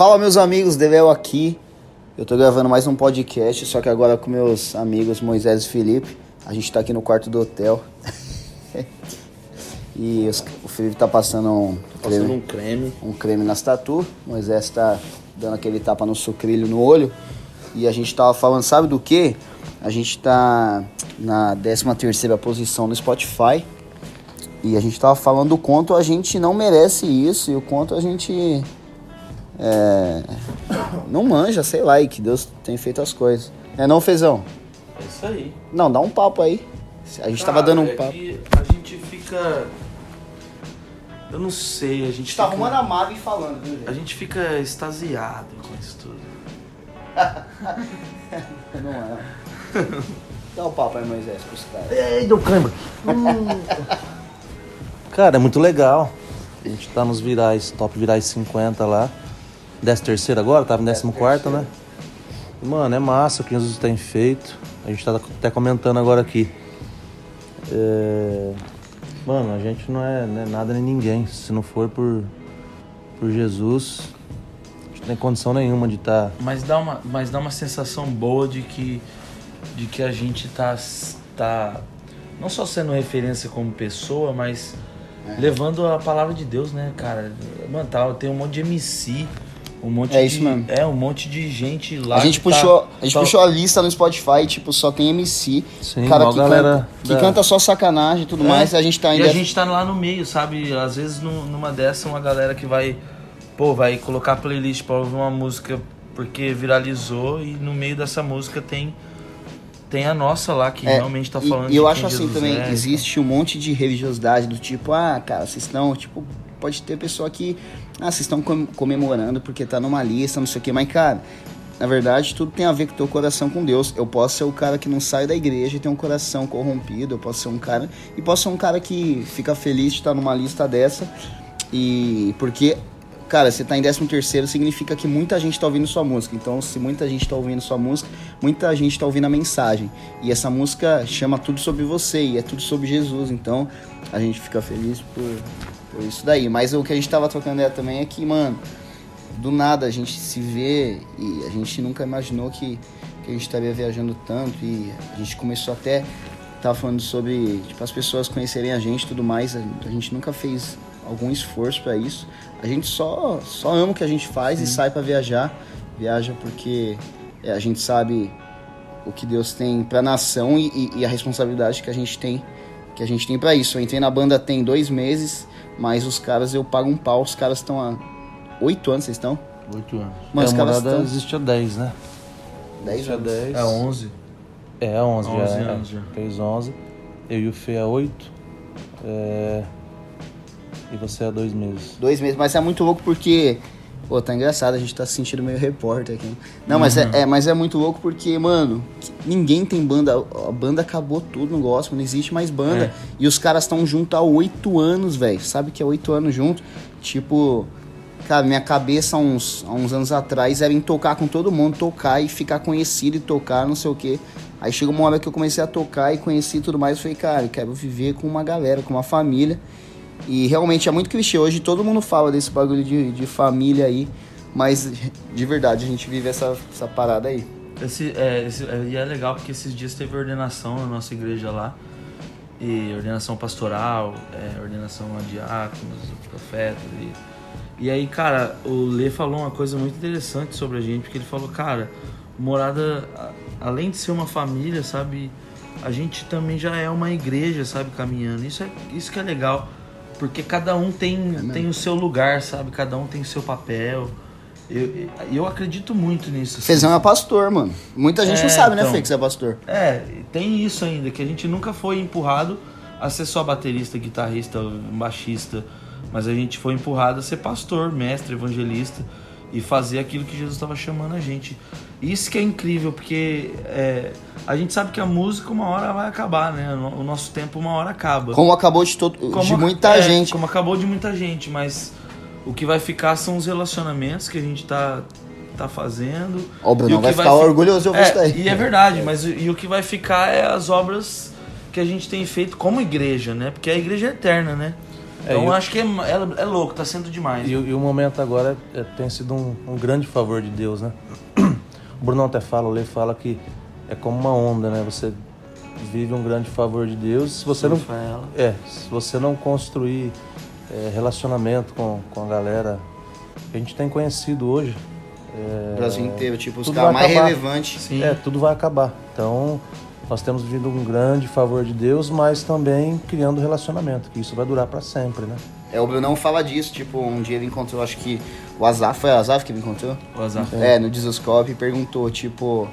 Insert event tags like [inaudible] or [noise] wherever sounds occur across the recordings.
Fala meus amigos, Devel aqui. Eu tô gravando mais um podcast, só que agora com meus amigos Moisés e Felipe. A gente tá aqui no quarto do hotel. [laughs] e os- o Felipe tá passando um Passando creme, um creme. um creme nas tatu. O Moisés tá dando aquele tapa no sucrilho no olho. E a gente tava falando, sabe do que? A gente tá na 13 terceira posição no Spotify. E a gente tava falando o quanto a gente não merece isso e o quanto a gente é, não manja, sei lá, e que Deus tem feito as coisas. É não, Fezão? É isso aí. Não, dá um papo aí. A gente tava Cara, dando um é papo. a gente fica. Eu não sei, a gente. tá fica... a maga e falando, viu, A gente fica extasiado com isso tudo. [laughs] Não é. Dá um papo aí, Moisés, pros caras. Ei, deu câimbra. Cara, é muito legal. A gente tá nos virais, top virais 50 lá. 13 terceiro agora, tava em 14 quarto, né? Mano, é massa o que Jesus tem feito. A gente tá até comentando agora aqui. É, Mano, a gente não é, não é nada nem ninguém. Se não for por, por Jesus, a gente não tem condição nenhuma de tá estar. Mas dá uma, mas dá uma sensação boa de que, de que a gente tá, tá não só sendo referência como pessoa, mas levando a palavra de Deus, né, cara? Mano, tá, tem um monte de MC, um monte É de. isso mesmo. É, um monte de gente lá. A gente que tá- puxou, a gente tá- puxou a lista no Spotify, tipo, só tem MC. Sim, cara que, galera canta, que da- canta só sacanagem e tudo É. mais. A gente tá E ainda. a gente tá lá no meio, sabe? Às vezes nu- numa dessa, uma galera que vai, pô, vai colocar playlist pra ouvir uma música porque viralizou e no meio dessa música tem tem a nossa lá que É, realmente tá e- falando E, de eu acho assim Jesus também, é. existe um monte de religiosidade do tipo, ah, cara, vocês estão, tipo, pode ter pessoa que, ah, vocês estão com- comemorando porque tá numa lista, não sei o que, mas, cara, na verdade, tudo tem a ver com o teu coração com Deus. Eu posso ser o cara que não sai da igreja e tem um coração corrompido, eu posso ser um cara, e posso ser um cara que fica feliz de estar numa lista dessa, e porque Cara, você tá em 13 terceiro significa que muita gente tá ouvindo sua música. Então, se muita gente tá ouvindo sua música, muita gente tá ouvindo a mensagem. E essa música chama tudo sobre você e é tudo sobre Jesus. Então, a gente fica feliz por, por isso daí. Mas o que a gente tava trocando ideia também é que, mano, do nada a gente se vê e a gente nunca imaginou que, que a gente estaria viajando tanto. E a gente começou até. Tava falando sobre tipo, as pessoas conhecerem a gente e tudo mais. A gente nunca fez algum esforço para isso. A gente só, só ama o que a gente faz e sai para viajar. Viaja porque é, a gente sabe o que Deus tem pra nação e, e- e a responsabilidade que a gente tem que a gente tem para isso. Eu entrei na banda tem dois meses, mas os caras eu pago um pau. Os caras estão há oito anos, vocês estão? Oito anos. Mas é, os a caras morada tão- existe há 10, né? Dez Existe há anos. 10. É 11. É, 11, 11 já. anos é. já. Fez 11. Eu e o Fê há 8. É... E você há 2 meses. Dois meses, mas é muito louco porque. Pô, tá engraçado, a gente tá se sentindo meio repórter aqui. Não, mas, é, é- mas é muito louco porque, mano, ninguém tem banda. A banda acabou tudo no gospel, não existe mais banda. É. E os caras estão juntos há oito anos, velho. Sabe que é oito anos junto? Tipo, cara, minha cabeça há uns, há uns anos atrás era em tocar com todo mundo, tocar e ficar conhecido e tocar, não sei o quê. Aí chegou uma hora que eu comecei a tocar e conheci tudo mais. Eu falei, cara, eu quero viver com uma galera, com uma família. E realmente é muito clichê. Hoje todo mundo fala desse bagulho de, de família aí. Mas de verdade a gente vive essa, essa parada aí. Esse, é, esse- é, e é legal porque esses dias teve ordenação na nossa igreja lá. E ordenação pastoral, é, ordenação a diáconos, profetas. E, e aí, cara, o Lê falou uma coisa muito interessante sobre a gente, porque ele falou, cara, morada, além de ser uma família, sabe, a gente também já é uma igreja, sabe, caminhando. Isso, é, isso que é legal, porque cada um tem, tem o seu lugar, sabe, cada um tem o seu papel. Eu, eu acredito muito nisso. assim. Fezão é pastor, mano. Muita gente É, não sabe, né, então. Fê, que você é pastor. É, tem isso ainda, que a gente nunca foi empurrado a ser só baterista, guitarrista, baixista, mas a gente foi empurrado a ser pastor, mestre, evangelista e fazer aquilo que Jesus estava chamando a gente. Isso que é incrível, porque é, a gente sabe que a música uma hora vai acabar, né? O nosso tempo uma hora acaba. Como acabou de, todo, de Como- muita é, gente. Como acabou de muita gente, mas o que vai ficar são os relacionamentos que a gente tá, tá fazendo. Ó, o Bruno E vai que ficar fi- orgulhoso de ouvir isso É, daí. e é verdade, mas o- e o que vai ficar é as obras que a gente tem feito como igreja, né? Porque a igreja é eterna, né? É, Então e o- acho que é, é, é louco, tá sendo demais. E, o- e o momento agora é- tem sido um, um grande favor de Deus, né? [clears throat] O Brunão até fala, o Lê fala que é como uma onda, né? Você vive um grande favor de Deus. Se você não, ela. é, se você não construir é, relacionamento com, com a galera que a gente tem conhecido hoje, é, O Brasil inteiro, tipo, os caras mais acabar. relevantes. Sim. é, tudo vai acabar. Então, nós temos vivido um grande favor de Deus, mas também criando relacionamento, que isso vai durar para sempre, né? É, o Brunão fala disso, tipo, um dia ele encontrou, acho que o Azaf, foi o Azaf que ele encontrou? O azar. É, no Disoscope, e perguntou, tipo,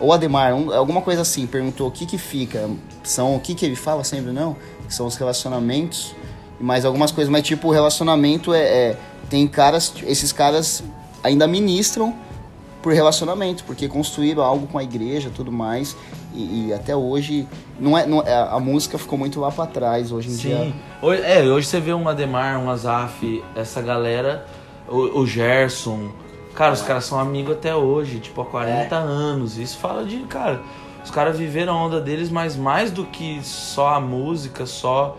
ou Ademar, um- alguma coisa assim, perguntou o que que fica, são, o que que ele fala sempre, não? São os relacionamentos e mais algumas coisas, mas tipo, o relacionamento é, é- tem caras, esses caras ainda ministram por relacionamento, porque construíram algo com a igreja tudo mais, e, e até hoje, não é, não é- a música ficou muito lá pra trás, hoje em dia... Sim. Hoje, é, hoje você vê um Ademar, um Azaf, essa galera, o, o Gerson. Cara, os caras são amigos até hoje, tipo, há 40 anos. Isso fala de, cara, os caras viveram a onda deles, mas mais do que só a música, só,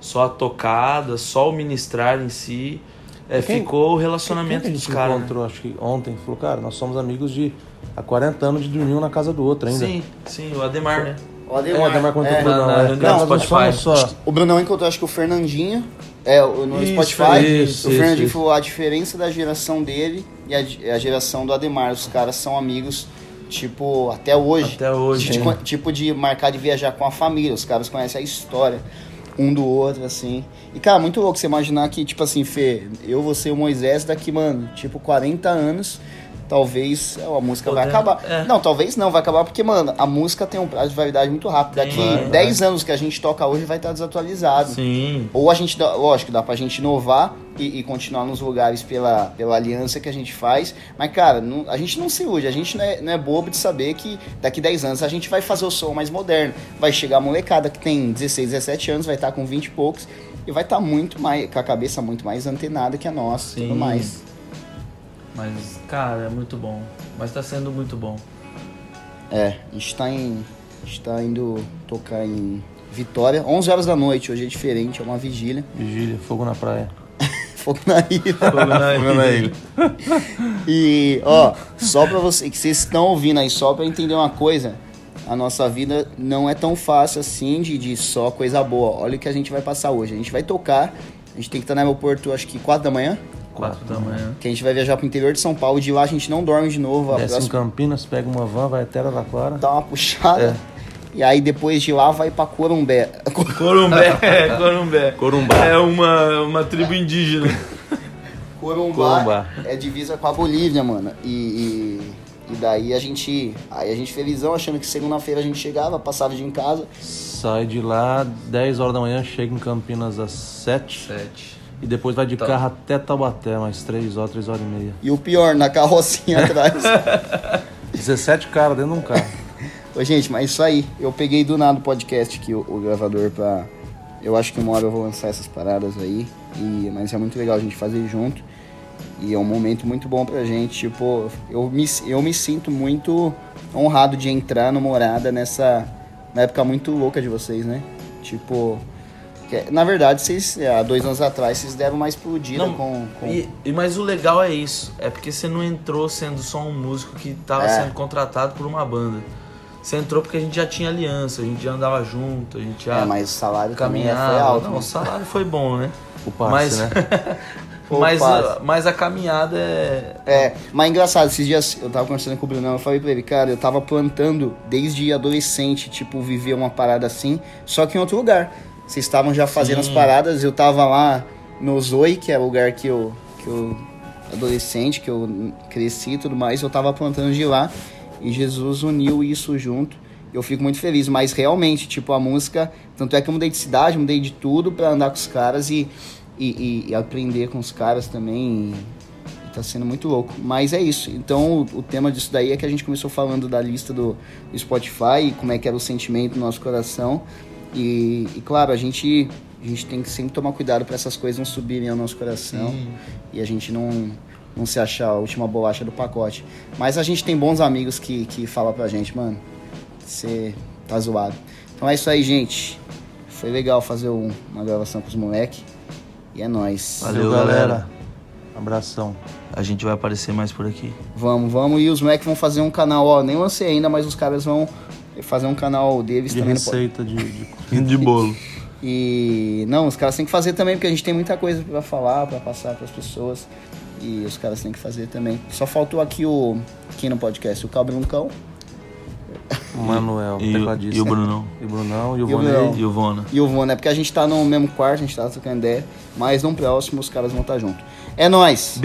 só a tocada, só o ministrar em si. É, Quem- ficou o Quem relacionamento que a dos gente caras. né? encontrou, acho que ontem, falou, cara, nós somos amigos de há 40 anos de dormir um na casa do outro ainda. Sim, sim, o Ademar, né? O É, Ademar contou é. o Brunão, na- é. não Spotify. somos só... O Brunão encontrou, acho que o Fernandinho, é, o- no Isso, Spotify. isso, o isso, Fernandinho isso. falou a diferença da geração dele e a, a geração do Ademar. Os caras são amigos, tipo, até hoje. Até hoje, Tipo, tipo de marcar de viajar com a família. Os caras conhecem a história um do outro, assim. E, cara, muito louco você imaginar que, tipo assim, Fê, eu, você e o Moisés, daqui, mano, tipo, 40 anos. Talvez é, a música vai acabar. é. Não, talvez não, vai acabar porque, mano, a música tem um prazo de validade muito rápido. Tem, Daqui vai, 10 anos que a gente toca hoje vai estar desatualizado. Sim. Ou a gente, dá, lógico, dá pra gente inovar e, e continuar nos lugares pela, pela aliança que a gente faz. Mas, cara, não- a gente não se ilude, a gente não é, não é bobo de saber que daqui 10 anos a gente vai fazer o som mais moderno. Vai chegar a molecada que tem 16, 17 anos, vai estar com 20 e poucos e vai estar muito mais, com a cabeça muito mais antenada que a nossa e tudo mais. Mas, cara, é muito bom. Mas tá sendo muito bom. É, a gente tá em. A gente tá indo tocar em Vitória, 11 horas da noite, hoje é diferente, é uma vigília. Vigília, fogo na praia. [laughs] Fogo na ilha. Fogo na ilha. [laughs] E, ó, só pra você que vocês estão ouvindo aí, só pra entender uma coisa, a nossa vida não é tão fácil assim de, de só coisa boa. Olha o que a gente vai passar hoje. A gente vai tocar, a gente tem que estar no aeroporto acho que 4 da manhã, Quatro da manhã. que a gente vai viajar pro interior de São Paulo, de lá a gente não dorme de novo, Desce em próxima Campinas, pega uma van, vai até Araraquara. dá uma puxada. E aí depois de lá vai pra Corumbé. [laughs] Corumbé, Corumbé. Corumbá. É uma, uma tribo indígena. [laughs] Corumbá, Corumbá. é divisa com a Bolívia, mano. E, e, e daí a gente. Aí a gente felizão, achando que segunda-feira a gente chegava, passava o dia em casa. Sai de lá, 10 horas da manhã, chega em Campinas às 7. Sete. E depois vai de Tá. carro até Taubaté, mais 3 horas, 3 horas e meia. E o pior, na carrocinha atrás. [laughs] 17 caras dentro de um carro. [laughs] Ô, gente, mas isso aí. Eu peguei do nada o podcast aqui, o, o gravador, pra. Eu acho que uma hora eu vou lançar essas paradas aí. E, mas é muito legal a gente fazer junto. E é um momento muito bom pra gente. Tipo, eu me, eu me sinto muito honrado de entrar no Morada nessa. Na época muito louca de vocês, né? Tipo. Que- na verdade, vocês, há dois anos atrás, vocês deram uma explodida Não, com. com... E, e- mas o legal é isso. É porque você não entrou sendo só um músico que tava É. sendo contratado por uma banda. Você entrou porque a gente já tinha aliança, a gente já andava junto, a gente já É, mas o salário também é- caminhava. foi alto. Não, né? o salário foi bom, né? O passe, Mas- né? [laughs] Mas, passe. mas a caminhada é. É, mas é engraçado, esses dias eu tava conversando com o Brunão, eu falei pra ele, cara, eu tava plantando desde adolescente, tipo, viver uma parada assim, só que em outro lugar. Vocês estavam já fazendo Sim. as paradas, eu tava lá no Zoe, que é o lugar que eu, que eu adolescente, que eu cresci e tudo mais, eu tava plantando de lá e Jesus uniu isso junto. Eu fico muito feliz, mas realmente, tipo, a música, tanto é que eu mudei de cidade, mudei de tudo pra andar com os caras e, e, e- aprender com os caras também. E tá sendo muito louco. Mas é isso. Então o, o tema disso daí é que a gente começou falando da lista do, do Spotify e como é que era o sentimento no nosso coração. E, e, claro, a gente, a gente tem que sempre tomar cuidado para essas coisas não subirem ao nosso coração e a gente não, não se achar a última bolacha do pacote. Mas a gente tem bons amigos que, que falam pra gente, mano, você tá zoado. Então é isso aí, gente. Foi legal fazer um- uma gravação com os moleques. E é nóis. Valeu, Valeu, galera. galera. Abração. A gente vai aparecer mais por aqui. Vamos, vamos. E os moleques vão fazer um canal, ó. Nem lancei ainda, mas os caras vão fazer um canal deles De também receita de, de De bolo. E não, os caras têm que fazer também, porque a gente tem muita coisa pra falar, pra passar pras pessoas. E os caras têm que fazer também. Só faltou aqui o. Aqui no podcast, o Calbro Lucão O Manuel, E, o- tecladista. e o Brunão. E o Brunão, e o E. Brunão. E o Vona. e o Vô, né? Porque a gente tá no mesmo quarto, a gente tá trocando ideia. Mas no próximo os caras vão estar junto. É nóis!